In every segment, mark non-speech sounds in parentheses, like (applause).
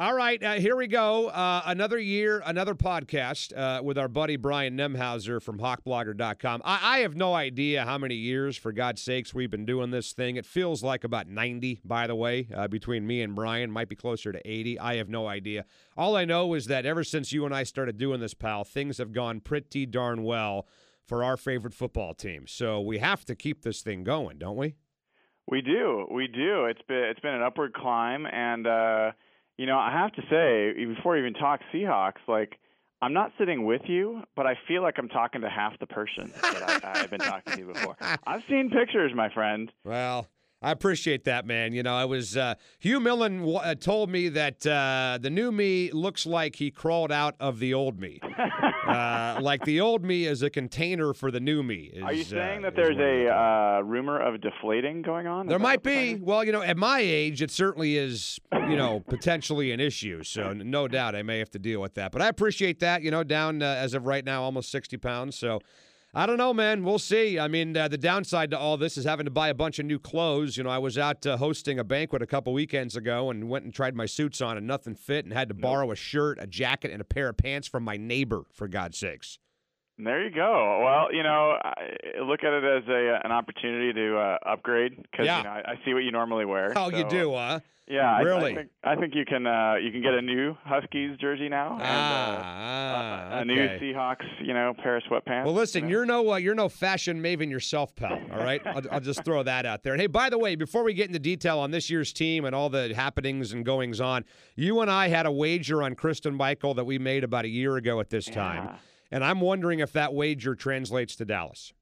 All right, uh, here we go. Uh, another year, another podcast uh, with our buddy Brian Nemhauser from HawkBlogger.com. I, I have no idea how many years, for God's sakes, we've been doing this thing. It feels like about 90, by the way, uh, between me and Brian. Might be closer to 80. I have no idea. All I know is that ever since you and I started doing this, pal, things have gone pretty darn well for our favorite football team. So we have to keep this thing going, don't we? We do. We do. It's been it's been an upward climb, and uh, you know I have to say before we even talk Seahawks, like I'm not sitting with you, but I feel like I'm talking to half the person that I, I've been talking to before. (laughs) I've seen pictures, my friend. Well, I appreciate that, man. You know, I was uh, Hugh Millen w- uh, told me that uh, the new me looks like he crawled out of the old me. (laughs) Uh, like the old me is a container for the new me. Is, Are you saying uh, that is there's a uh, rumor of deflating going on? There might be. saying? Well, you know, at my age, it certainly is, you know, (laughs) potentially an issue. So, no doubt I may have to deal with that. But I appreciate that, you know, down uh, as of right now, almost 60 pounds. So, I don't know, man. We'll see. I mean, uh, the downside to all this is having to buy a bunch of new clothes. You know, I was out uh, hosting a banquet a couple weekends ago and went and tried my suits on and nothing fit and had to borrow a shirt, a jacket, and a pair of pants from my neighbor, for God's sakes. There you go. Well, you know, I look at it as a an opportunity to uh, upgrade because Yeah. you know I, I see what you normally wear. How you do, huh? Yeah, I- Really? I, think I think you can uh, you can get a new Huskies jersey now and uh, Ah, a, a new okay. Seahawks, you know, pair of sweatpants. Well, listen, you know? you're no uh, you're no fashion maven yourself, pal. All right, I'll, I'll just throw that out there. And hey, by the way, before we get into detail on this year's team and all the happenings and goings on, you and I had a wager on Christine Michael that we made about a year ago at this time, Yeah. And I'm wondering if that wager translates to Dallas.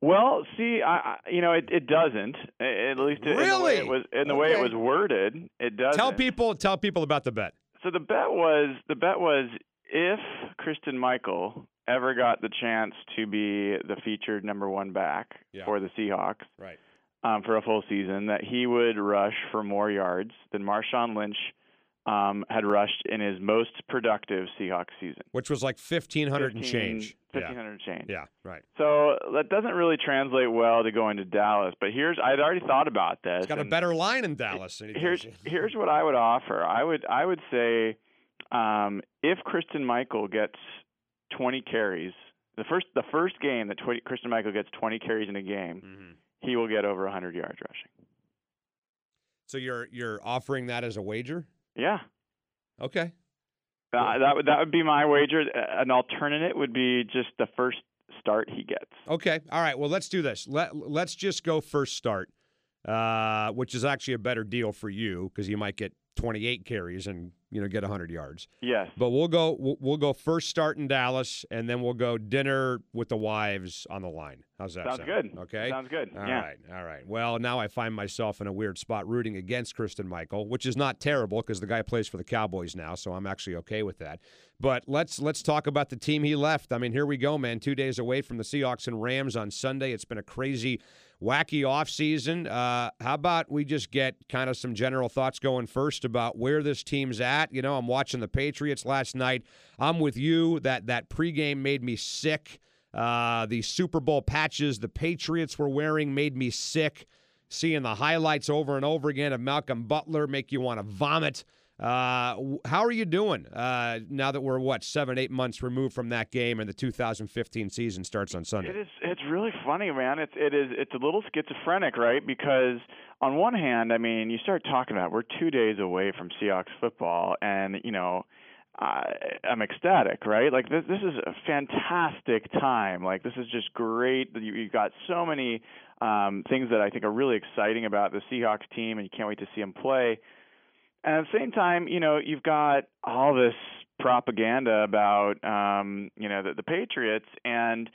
Well, see, I, I you know, it, it doesn't. At least in the way Really? it was in the way it was worded, it doesn't. Tell people tell people about the bet. So the bet was the bet was if Christine Michael ever got the chance to be the featured number one back Yeah. for the Seahawks Right. um, for a full season, that he would rush for more yards than Marshawn Lynch um, had rushed in his most productive Seahawks season. Which was like fifteen hundred and 15 change. 1500 and change. Yeah. Right. So that doesn't really translate well to going to Dallas. But here's I'd already thought about this. It's got a better line in Dallas. than he here's (laughs) here's what I would offer. I would I would say um, if Christine Michael gets 20 carries, the first the first game that 20, Christine Michael gets 20 carries in a game, Mhm. he will get over 100 yards rushing. So you're you're offering that as a wager? Yeah. Okay. Uh, that would that would be my wager. An alternate would be just the first start he gets. Okay. All right. Well, let's do this. Let Let's just go first start, uh, which is actually a better deal for you because you might get 28 carries and you know get 100 yards. Yes. But we'll go we'll, we'll go first start in Dallas, and then we'll go dinner with the wives on the line. How's that? Sounds sound? good. Okay. Sounds good. All yeah. right, all right. Well, now I find myself in a weird spot rooting against Christine Michael, which is not terrible because the guy plays for the Cowboys now, so I'm actually okay with that. But let's let's talk about the team he left. I mean, here we go, man. Two days away from the Seahawks and Rams on Sunday. It's been a crazy, wacky offseason. Uh, how about we just get kind of some general thoughts going first about where this team's at? You know, I'm watching the Patriots last night. I'm with you. That that pregame made me sick. Uh, the Super Bowl patches the Patriots were wearing made me sick. Seeing the highlights over and over again of Malcolm Butler make you want to vomit. Uh, how are you doing uh, now that we're what seven, eight months removed from that game and the 2015 season starts on Sunday? It is. It's really funny, man. It's it is. It's a little schizophrenic, right? Because on one hand, I mean, you start talking about we're two days away from Seahawks football, and you know, I, I'm ecstatic, right? Like this. This is a fantastic time. Like this is just great. You, you've got so many um, things that I think are really exciting about the Seahawks team, and you can't wait to see them play. At the same time, you know, you've got all this propaganda about um, you know the, the Patriots and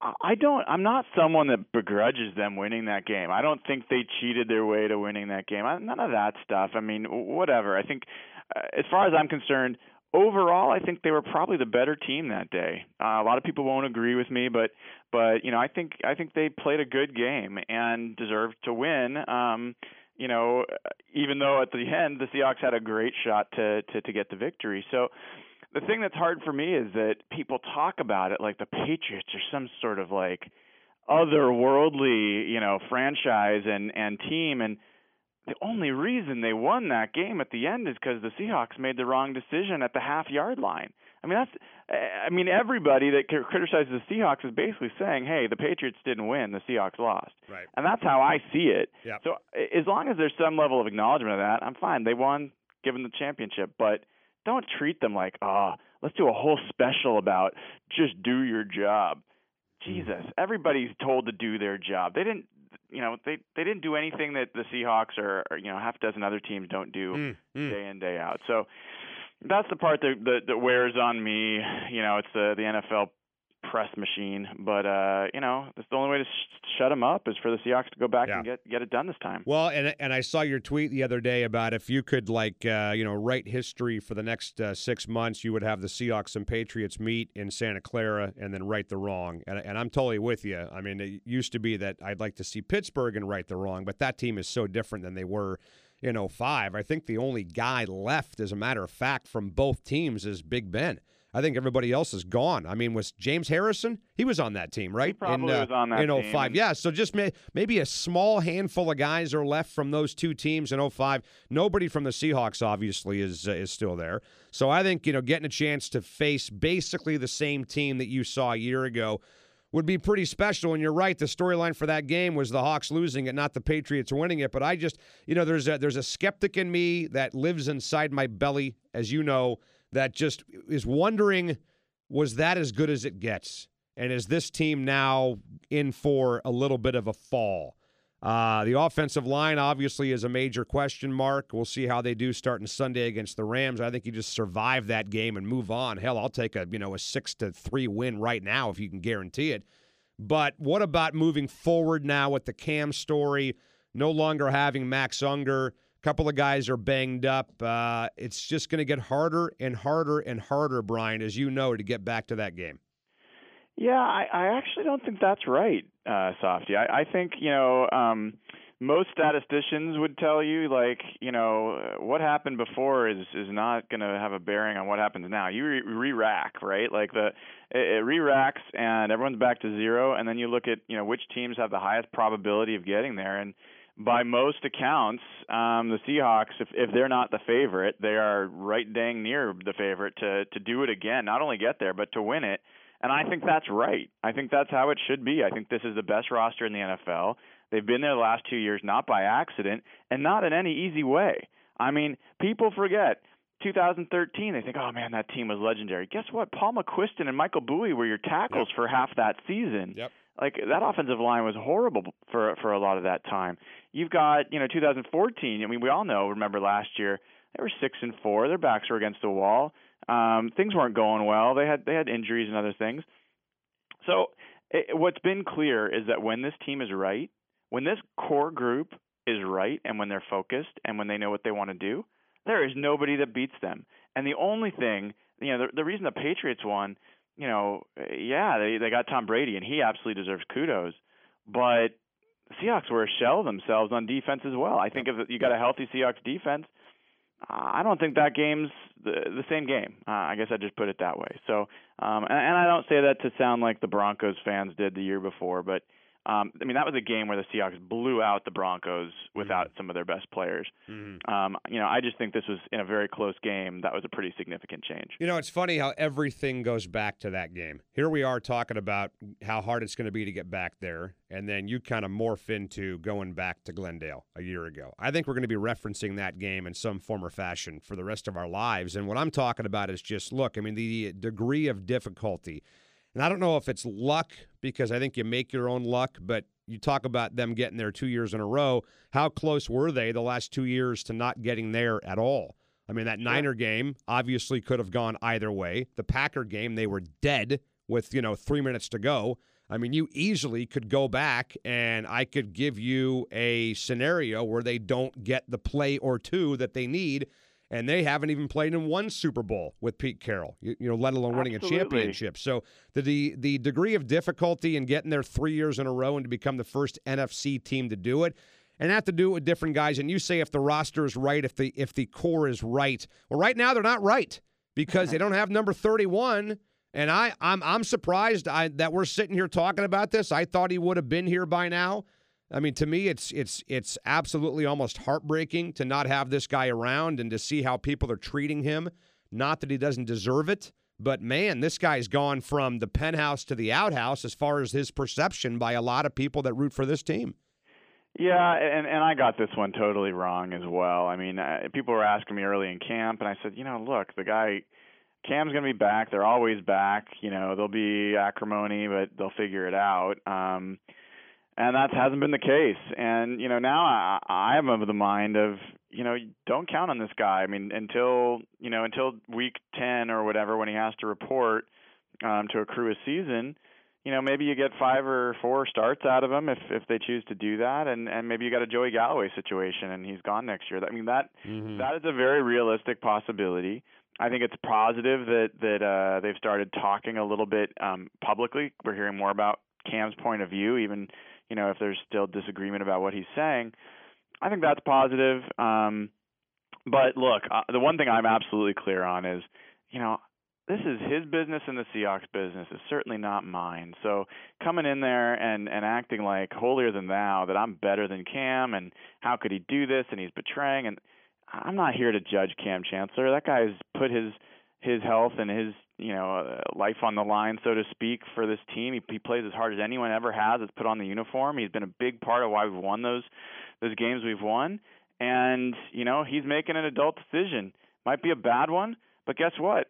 I I don't I'm not someone that begrudges them winning that game. I don't think they cheated their way to winning that game. I, none of that stuff. I mean, whatever. I think uh, as far as I'm concerned, overall I think they were probably the better team that day. Uh, a lot of people won't agree with me, but but you know, I think I think they played a good game and deserved to win. Um you know, even though at the end the Seahawks had a great shot to to, to get the victory. So the thing that's hard for me is that people talk about it like the Patriots are some sort of like otherworldly, you know, franchise and and team and the only reason they won that game at the end is because the Seahawks made the wrong decision at the half yard line. I mean, that's. I mean, everybody that criticizes the Seahawks is basically saying, "Hey, the Patriots didn't win; the Seahawks lost." Right. And that's how I see it. Yep. So as long as there's some level of acknowledgement of that, I'm fine. They won, given the championship, but don't treat them like, "Ah, oh, let's do a whole special about just do your job." Jesus, everybody's told to do their job. They didn't you know they they didn't do anything that the Seahawks or, or you know half a dozen other teams don't do mm, mm. day in day out. So that's the part that, that that wears on me. You know, it's the the NFL press machine. But uh, you know, that's the only way to sh- shut them up is for the Seahawks to go back Yeah. and get get it done this time. Well, and and I saw your tweet the other day about if you could like uh, you know write history for the next uh, six months, you would have the Seahawks and Patriots meet in Santa Clara and then right the wrong. And, and I'm totally with you. I mean, it used to be that I'd like to see Pittsburgh and right the wrong, but that team is so different than they were in 05. I think the only guy left, as a matter of fact, from both teams is Big Ben. I think everybody else is gone. I mean, was James Harrison? He was on that team, right? He probably in, uh, was on that in team. 05. Yeah, so just may, maybe a small handful of guys are left from those two teams in 05. Nobody from the Seahawks obviously is uh, is still there. So I think, you know, getting a chance to face basically the same team that you saw a year ago would be pretty special. And you're right, the storyline for that game was the Hawks losing it, not the Patriots winning it. But I just, you know, there's a there's a skeptic in me that lives inside my belly, as you know, that just is wondering, was that as good as it gets? And is this team now in for a little bit of a fall? Uh, the offensive line obviously is a major question mark. We'll see how they do starting Sunday against the Rams. I think you just survive that game and move on. Hell, I'll take a you know a six to three win right now if you can guarantee it. But what about moving forward now with the Cam story? No longer having Max Unger. A couple of guys are banged up. Uh, it's just going to get harder and harder and harder, Brian, as you know, to get back to that game. Yeah, I, I actually don't think that's right, uh, Softy. I, I think you know um, most statisticians would tell you like you know what happened before is is not going to have a bearing on what happens now. You re- re-rack, right? Like the it, it re-racks and everyone's back to zero, and then you look at you know which teams have the highest probability of getting there, and by most accounts, um, the Seahawks, if if they're not the favorite, they are right dang near the favorite to to do it again. Not only get there, but to win it. And I think that's right. I think that's how it should be. I think this is the best roster in the NFL. They've been there the last two years, not by accident, and not in any easy way. I mean, people forget 2013. They think, oh man, that team was legendary. Guess what? Paul McQuistan and Michael Bowie were your tackles for half that season. Yep. Like that offensive line was horrible for for a lot of that time. You've got, you know, 2014. I mean, we all know. Remember last year they were six and four. Their backs were against the wall. Um, things weren't going well. They had they had injuries and other things. So it, what's been clear is that when this team is right, when this core group is right, and when they're focused, and when they know what they want to do, there is nobody that beats them. And the only thing, you know, the, the reason the Patriots won, you know, yeah, they they got Tom Brady, and he absolutely deserves kudos. But Seahawks were a shell themselves on defense as well. I think if you got a healthy Seahawks defense, I don't think that game's the, the same game. Uh, I guess I just put it that way. So, um, and, and I don't say that to sound like the Broncos fans did the year before, but um, I mean that was a game where the Seahawks blew out the Broncos without some of their best players. Mm-hmm. Um, you know, I just think this was in a very close game. That was a pretty significant change. You know, it's funny how everything goes back to that game. Here we are talking about how hard it's going to be to get back there, and then you kind of morph into going back to Glendale a year ago. I think we're going to be referencing that game in some form or fashion for the rest of our lives. And what I'm talking about is just look, I mean, the degree of difficulty. And I don't know if it's luck because I think you make your own luck, but you talk about them getting there two years in a row. How close were they the last two years to not getting there at all? I mean, that Niner game obviously could have gone either way. The Packer game, they were dead with, you know, three minutes to go. I mean, you easily could go back and I could give you a scenario where they don't get the play or two that they need. And they haven't even played in one Super Bowl with Pete Carroll, you, you know, let alone winning a championship. So the, the the degree of difficulty in getting there three years in a row and to become the first NFC team to do it, and have to do it with different guys. And you say if the roster is right, if the if the core is right. Well, right now they're not right because uh-huh. they don't have number thirty one. And I I'm I'm surprised I, that we're sitting here talking about this. I thought he would have been here by now. I mean, to me, it's it's it's absolutely almost heartbreaking to not have this guy around and to see how people are treating him. Not that he doesn't deserve it, but man, this guy's gone from the penthouse to the outhouse as far as his perception by a lot of people that root for this team. Yeah, and and I got this one totally wrong as well. I mean, uh, people were asking me early in camp, and I said, you know, look, the guy Cam's going to be back. They're always back. You know, there'll be acrimony, but they'll figure it out. Um, and that hasn't been the case. And you know, now I, I am of the mind of you know, don't count on this guy. I mean, until you know, until week ten or whatever, when he has to report um, to accrue a season you know, maybe you get five or four starts out of him if if they choose to do that, and and maybe you got a Joey Galloway situation and he's gone next year. I mean that mm-hmm. that is a very realistic possibility. I think it's positive that that uh, they've started talking a little bit um, publicly. We're hearing more about Cam's point of view, even you know if there's still disagreement about what he's saying. I think that's positive. Um, but look, uh, the one thing I'm absolutely clear on is, you know, this is his business and the Seahawks business. It's certainly not mine. So coming in there and and acting like holier than thou that I'm better than Cam and how could he do this and he's betraying and I'm not here to judge Cam Chancellor. That guy's put his his health and his you know uh, life on the line, so to speak, for this team. He, he plays as hard as anyone ever has. It's put on the uniform. He's been a big part of why we've won those those games we've won. And you know he's making an adult decision. Might be a bad one, but guess what?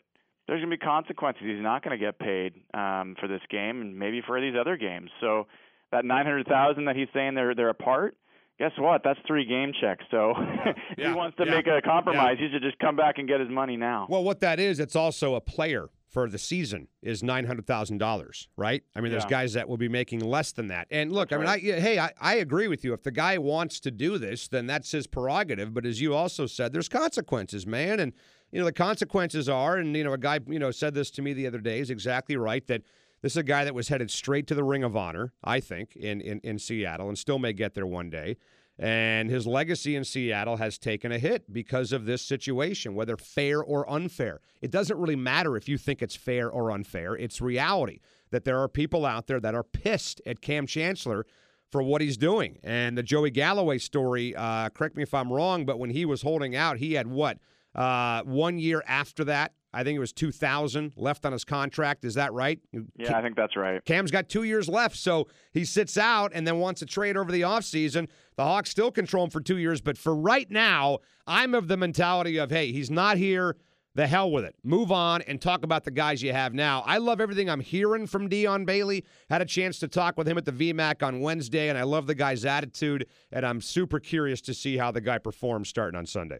there's going to be consequences. He's not going to get paid um, for this game, and maybe for these other games. So that nine hundred thousand that he's saying they're they're apart. Guess what? That's three game checks. So (laughs) if yeah, he wants to yeah, make a compromise, yeah. he should just come back and get his money now. Well, what that is, it's also a player for the season is nine hundred thousand dollars, right? I mean, there's guys that will be making less than that. And look, that's I mean, right. I, hey, I, I agree with you. If the guy wants to do this, then that's his prerogative. But as you also said, there's consequences, man, and you know, the consequences are, and, you know, a guy, you know, said this to me the other day, is exactly right that this is a guy that was headed straight to the Ring of Honor, I think, in, in, in Seattle and still may get there one day. And his legacy in Seattle has taken a hit because of this situation, whether fair or unfair. It doesn't really matter if you think it's fair or unfair. It's reality that there are people out there that are pissed at Cam Chancellor for what he's doing. And the Joey Galloway story, uh, correct me if I'm wrong, but when he was holding out, he had what? Uh, one year after that, I think it was 2000 left on his contract. Is that right? Yeah, I think that's right. Cam's got two years left, so he sits out and then wants to trade over the offseason. The Hawks still control him for two years, but for right now, I'm of the mentality of, hey, he's not here. The hell with it. Move on and talk about the guys you have now. I love everything I'm hearing from Dion Bailey. Had a chance to talk with him at the VMAC on Wednesday, and I love the guy's attitude, and I'm super curious to see how the guy performs starting on Sunday.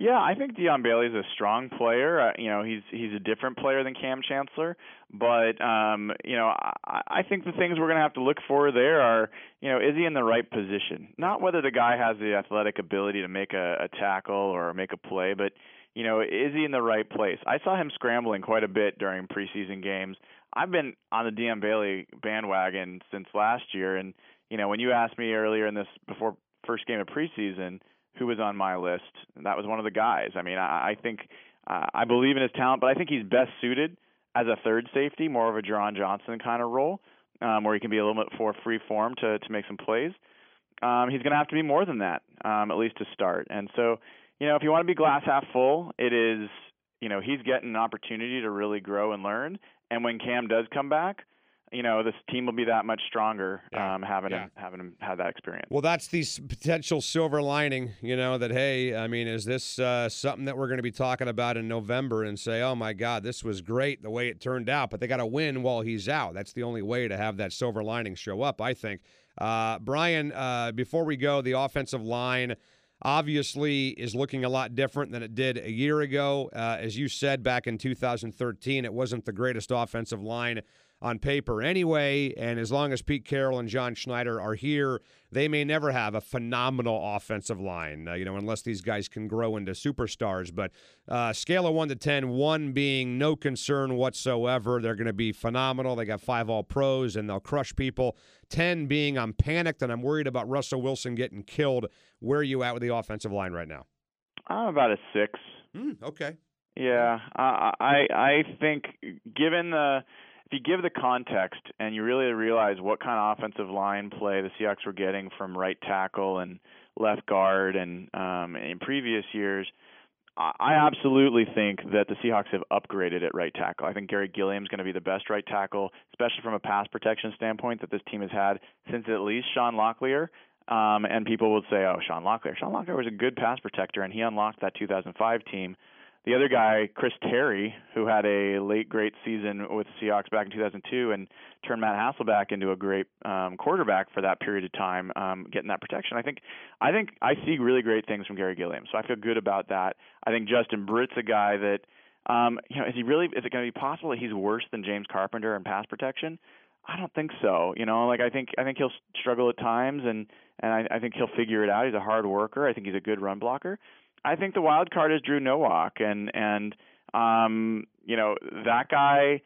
Yeah, I think Dion Bailey's a strong player. Uh, you know, he's he's a different player than Cam Chancellor, but um, you know, I, I think the things we're going to have to look for there are, you know, is he in the right position? Not whether the guy has the athletic ability to make a, a tackle or make a play, but you know, is he in the right place? I saw him scrambling quite a bit during preseason games. I've been on the Dion Bailey bandwagon since last year, and you know, when you asked me earlier in this before first game of preseason who was on my list. That was one of the guys. I mean, I, I think uh, I believe in his talent, but I think he's best suited as a third safety, more of a Jeron Johnson kind of role, um, where he can be a little bit more free form to to make some plays. Um, he's going to have to be more than that, um, at least to start. And so, you know, if you want to be glass half full, it is, you know, he's getting an opportunity to really grow and learn. And when Cam does come back, you know this team will be that much stronger yeah. um, having yeah. him having him had that experience. Well, that's the potential silver lining, you know, that hey, I mean, is this uh, something that we're going to be talking about in November and say, oh my God, this was great the way it turned out, but they got to win while he's out. That's the only way to have that silver lining show up, I think. Uh, Brian, uh, before we go, the offensive line obviously is looking a lot different than it did a year ago. Uh, as you said back in 2013, it wasn't the greatest offensive line on paper anyway. And as long as Pete Carroll and John Schneider are here, they may never have a phenomenal offensive line, uh, you know, unless these guys can grow into superstars. But uh, scale of one to 10, one being no concern whatsoever. They're going to be phenomenal. They got five all pros and they'll crush people. 10 being I'm panicked and I'm worried about Russell Wilson getting killed. Where are you at with the offensive line right now? I'm about a six. Mm, okay. Yeah, I I I think given the if you give the context and you really realize what kind of offensive line play the Seahawks were getting from right tackle and left guard and um, in previous years, I absolutely think that the Seahawks have upgraded at right tackle. I think Garry Gilliam is going to be the best right tackle, especially from a pass protection standpoint that this team has had since at least Sean Locklear. Um, and people would say, "Oh, Sean Locklear. Sean Locklear was a good pass protector, and he unlocked that 2005 team." The other guy, Chris Terry, who had a late great season with Seahawks back in 2002 and turned Matt Hasselbeck into a great um, quarterback for that period of time, um, getting that protection. I think, I think I see really great things from Garry Gilliam, so I feel good about that. I think Justin Britt's a guy that, um, you know, is he really? Is it going to be possible that he's worse than James Carpenter in pass protection? I don't think so. You know, like I think I think he'll struggle at times, and and I, I think he'll figure it out. He's a hard worker. I think he's a good run blocker. I think the wild card is Drew Nowak, and and um, you know that guy.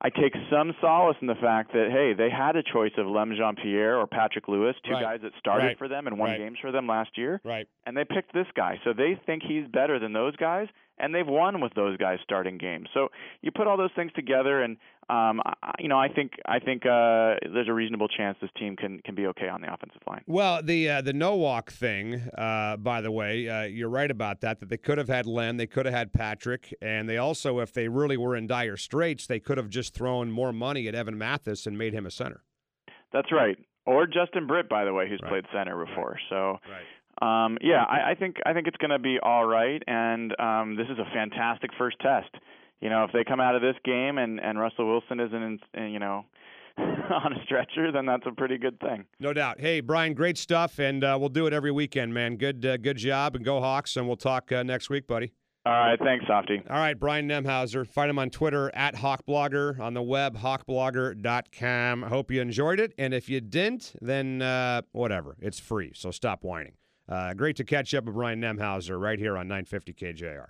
I take some solace in the fact that hey, they had a choice of Lem Jeanpierre or Patrick Lewis, two right. guys that started right. for them and won right. games for them last year, right? And they picked this guy, so they think he's better than those guys, and they've won with those guys starting games. So you put all those things together, and um, I, you know, I think I think uh, there's a reasonable chance this team can can be okay on the offensive line. Well, the uh, the Nowak thing, uh, by the way, uh, you're right about that. That they could have had Len, they could have had Patrick, and they also, if they really were in dire straits, they could have just thrown more money at Evan Mathis and made him a center. That's right. Or Justin Britt, by the way, who's right. played center before. So. Right. Um, yeah, I, I think I think it's going to be all right, and um, this is a fantastic first test you know, if they come out of this game and and Russell Wilson isn't, in, you know, (laughs) on a stretcher, then that's a pretty good thing. No doubt. Hey, Brian, great stuff, and uh, we'll do it every weekend, man. Good, uh, good job, and go Hawks. And we'll talk uh, next week, buddy. All right, thanks, Softy. All right, Brian Nemhauser. Find him on Twitter at HawkBlogger, on the web, hawkblogger.com. I hope you enjoyed it, and if you didn't, then uh, whatever. It's free, so stop whining. Uh, great to catch up with Brian Nemhauser right here on 950 KJR.